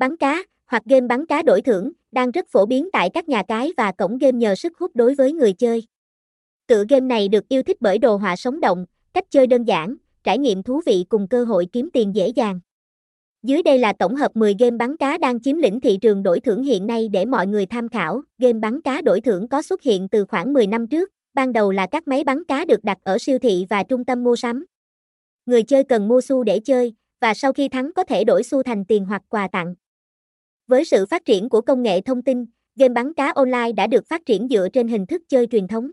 Bắn cá, hoặc game bắn cá đổi thưởng, đang rất phổ biến tại các nhà cái và cổng game nhờ sức hút đối với người chơi. Tựa game này được yêu thích bởi đồ họa sống động, cách chơi đơn giản, trải nghiệm thú vị cùng cơ hội kiếm tiền dễ dàng. Dưới đây là tổng hợp 10 game bắn cá đang chiếm lĩnh thị trường đổi thưởng hiện nay để mọi người tham khảo. Game bắn cá đổi thưởng có xuất hiện từ khoảng 10 năm trước, ban đầu là các máy bắn cá được đặt ở siêu thị và trung tâm mua sắm. Người chơi cần mua xu để chơi, và sau khi thắng có thể đổi xu thành tiền hoặc quà tặng. Với sự phát triển của công nghệ thông tin, game bắn cá online đã được phát triển dựa trên hình thức chơi truyền thống.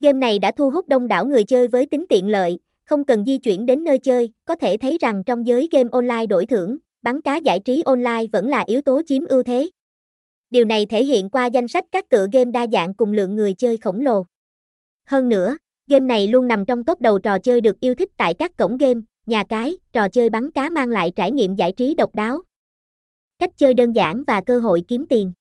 Game này đã thu hút đông đảo người chơi với tính tiện lợi, không cần di chuyển đến nơi chơi, có thể thấy rằng trong giới game online đổi thưởng, bắn cá giải trí online vẫn là yếu tố chiếm ưu thế. Điều này thể hiện qua danh sách các tựa game đa dạng cùng lượng người chơi khổng lồ. Hơn nữa, game này luôn nằm trong top đầu trò chơi được yêu thích tại các cổng game, nhà cái, trò chơi bắn cá mang lại trải nghiệm giải trí độc đáo. Cách chơi đơn giản và cơ hội kiếm tiền.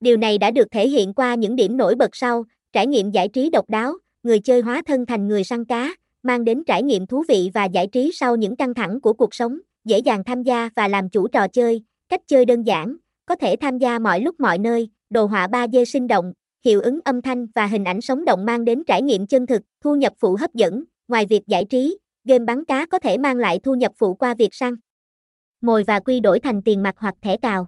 Điều này đã được thể hiện qua những điểm nổi bật sau, trải nghiệm giải trí độc đáo, người chơi hóa thân thành người săn cá, mang đến trải nghiệm thú vị và giải trí sau những căng thẳng của cuộc sống, dễ dàng tham gia và làm chủ trò chơi, cách chơi đơn giản, có thể tham gia mọi lúc mọi nơi, đồ họa 3D sinh động, hiệu ứng âm thanh và hình ảnh sống động mang đến trải nghiệm chân thực, thu nhập phụ hấp dẫn, ngoài việc giải trí, game bắn cá có thể mang lại thu nhập phụ qua việc săn. Mồi và quy đổi thành tiền mặt hoặc thẻ cào.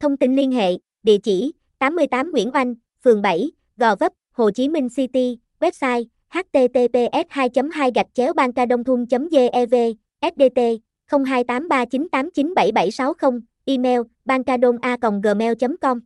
Thông tin liên hệ, địa chỉ 88 Nguyễn Oanh, phường 7, Gò Vấp, Hồ Chí Minh City, website https 2 2 gạch chéo bancadongthun gev sdt 028398977760 email bancadona gmail com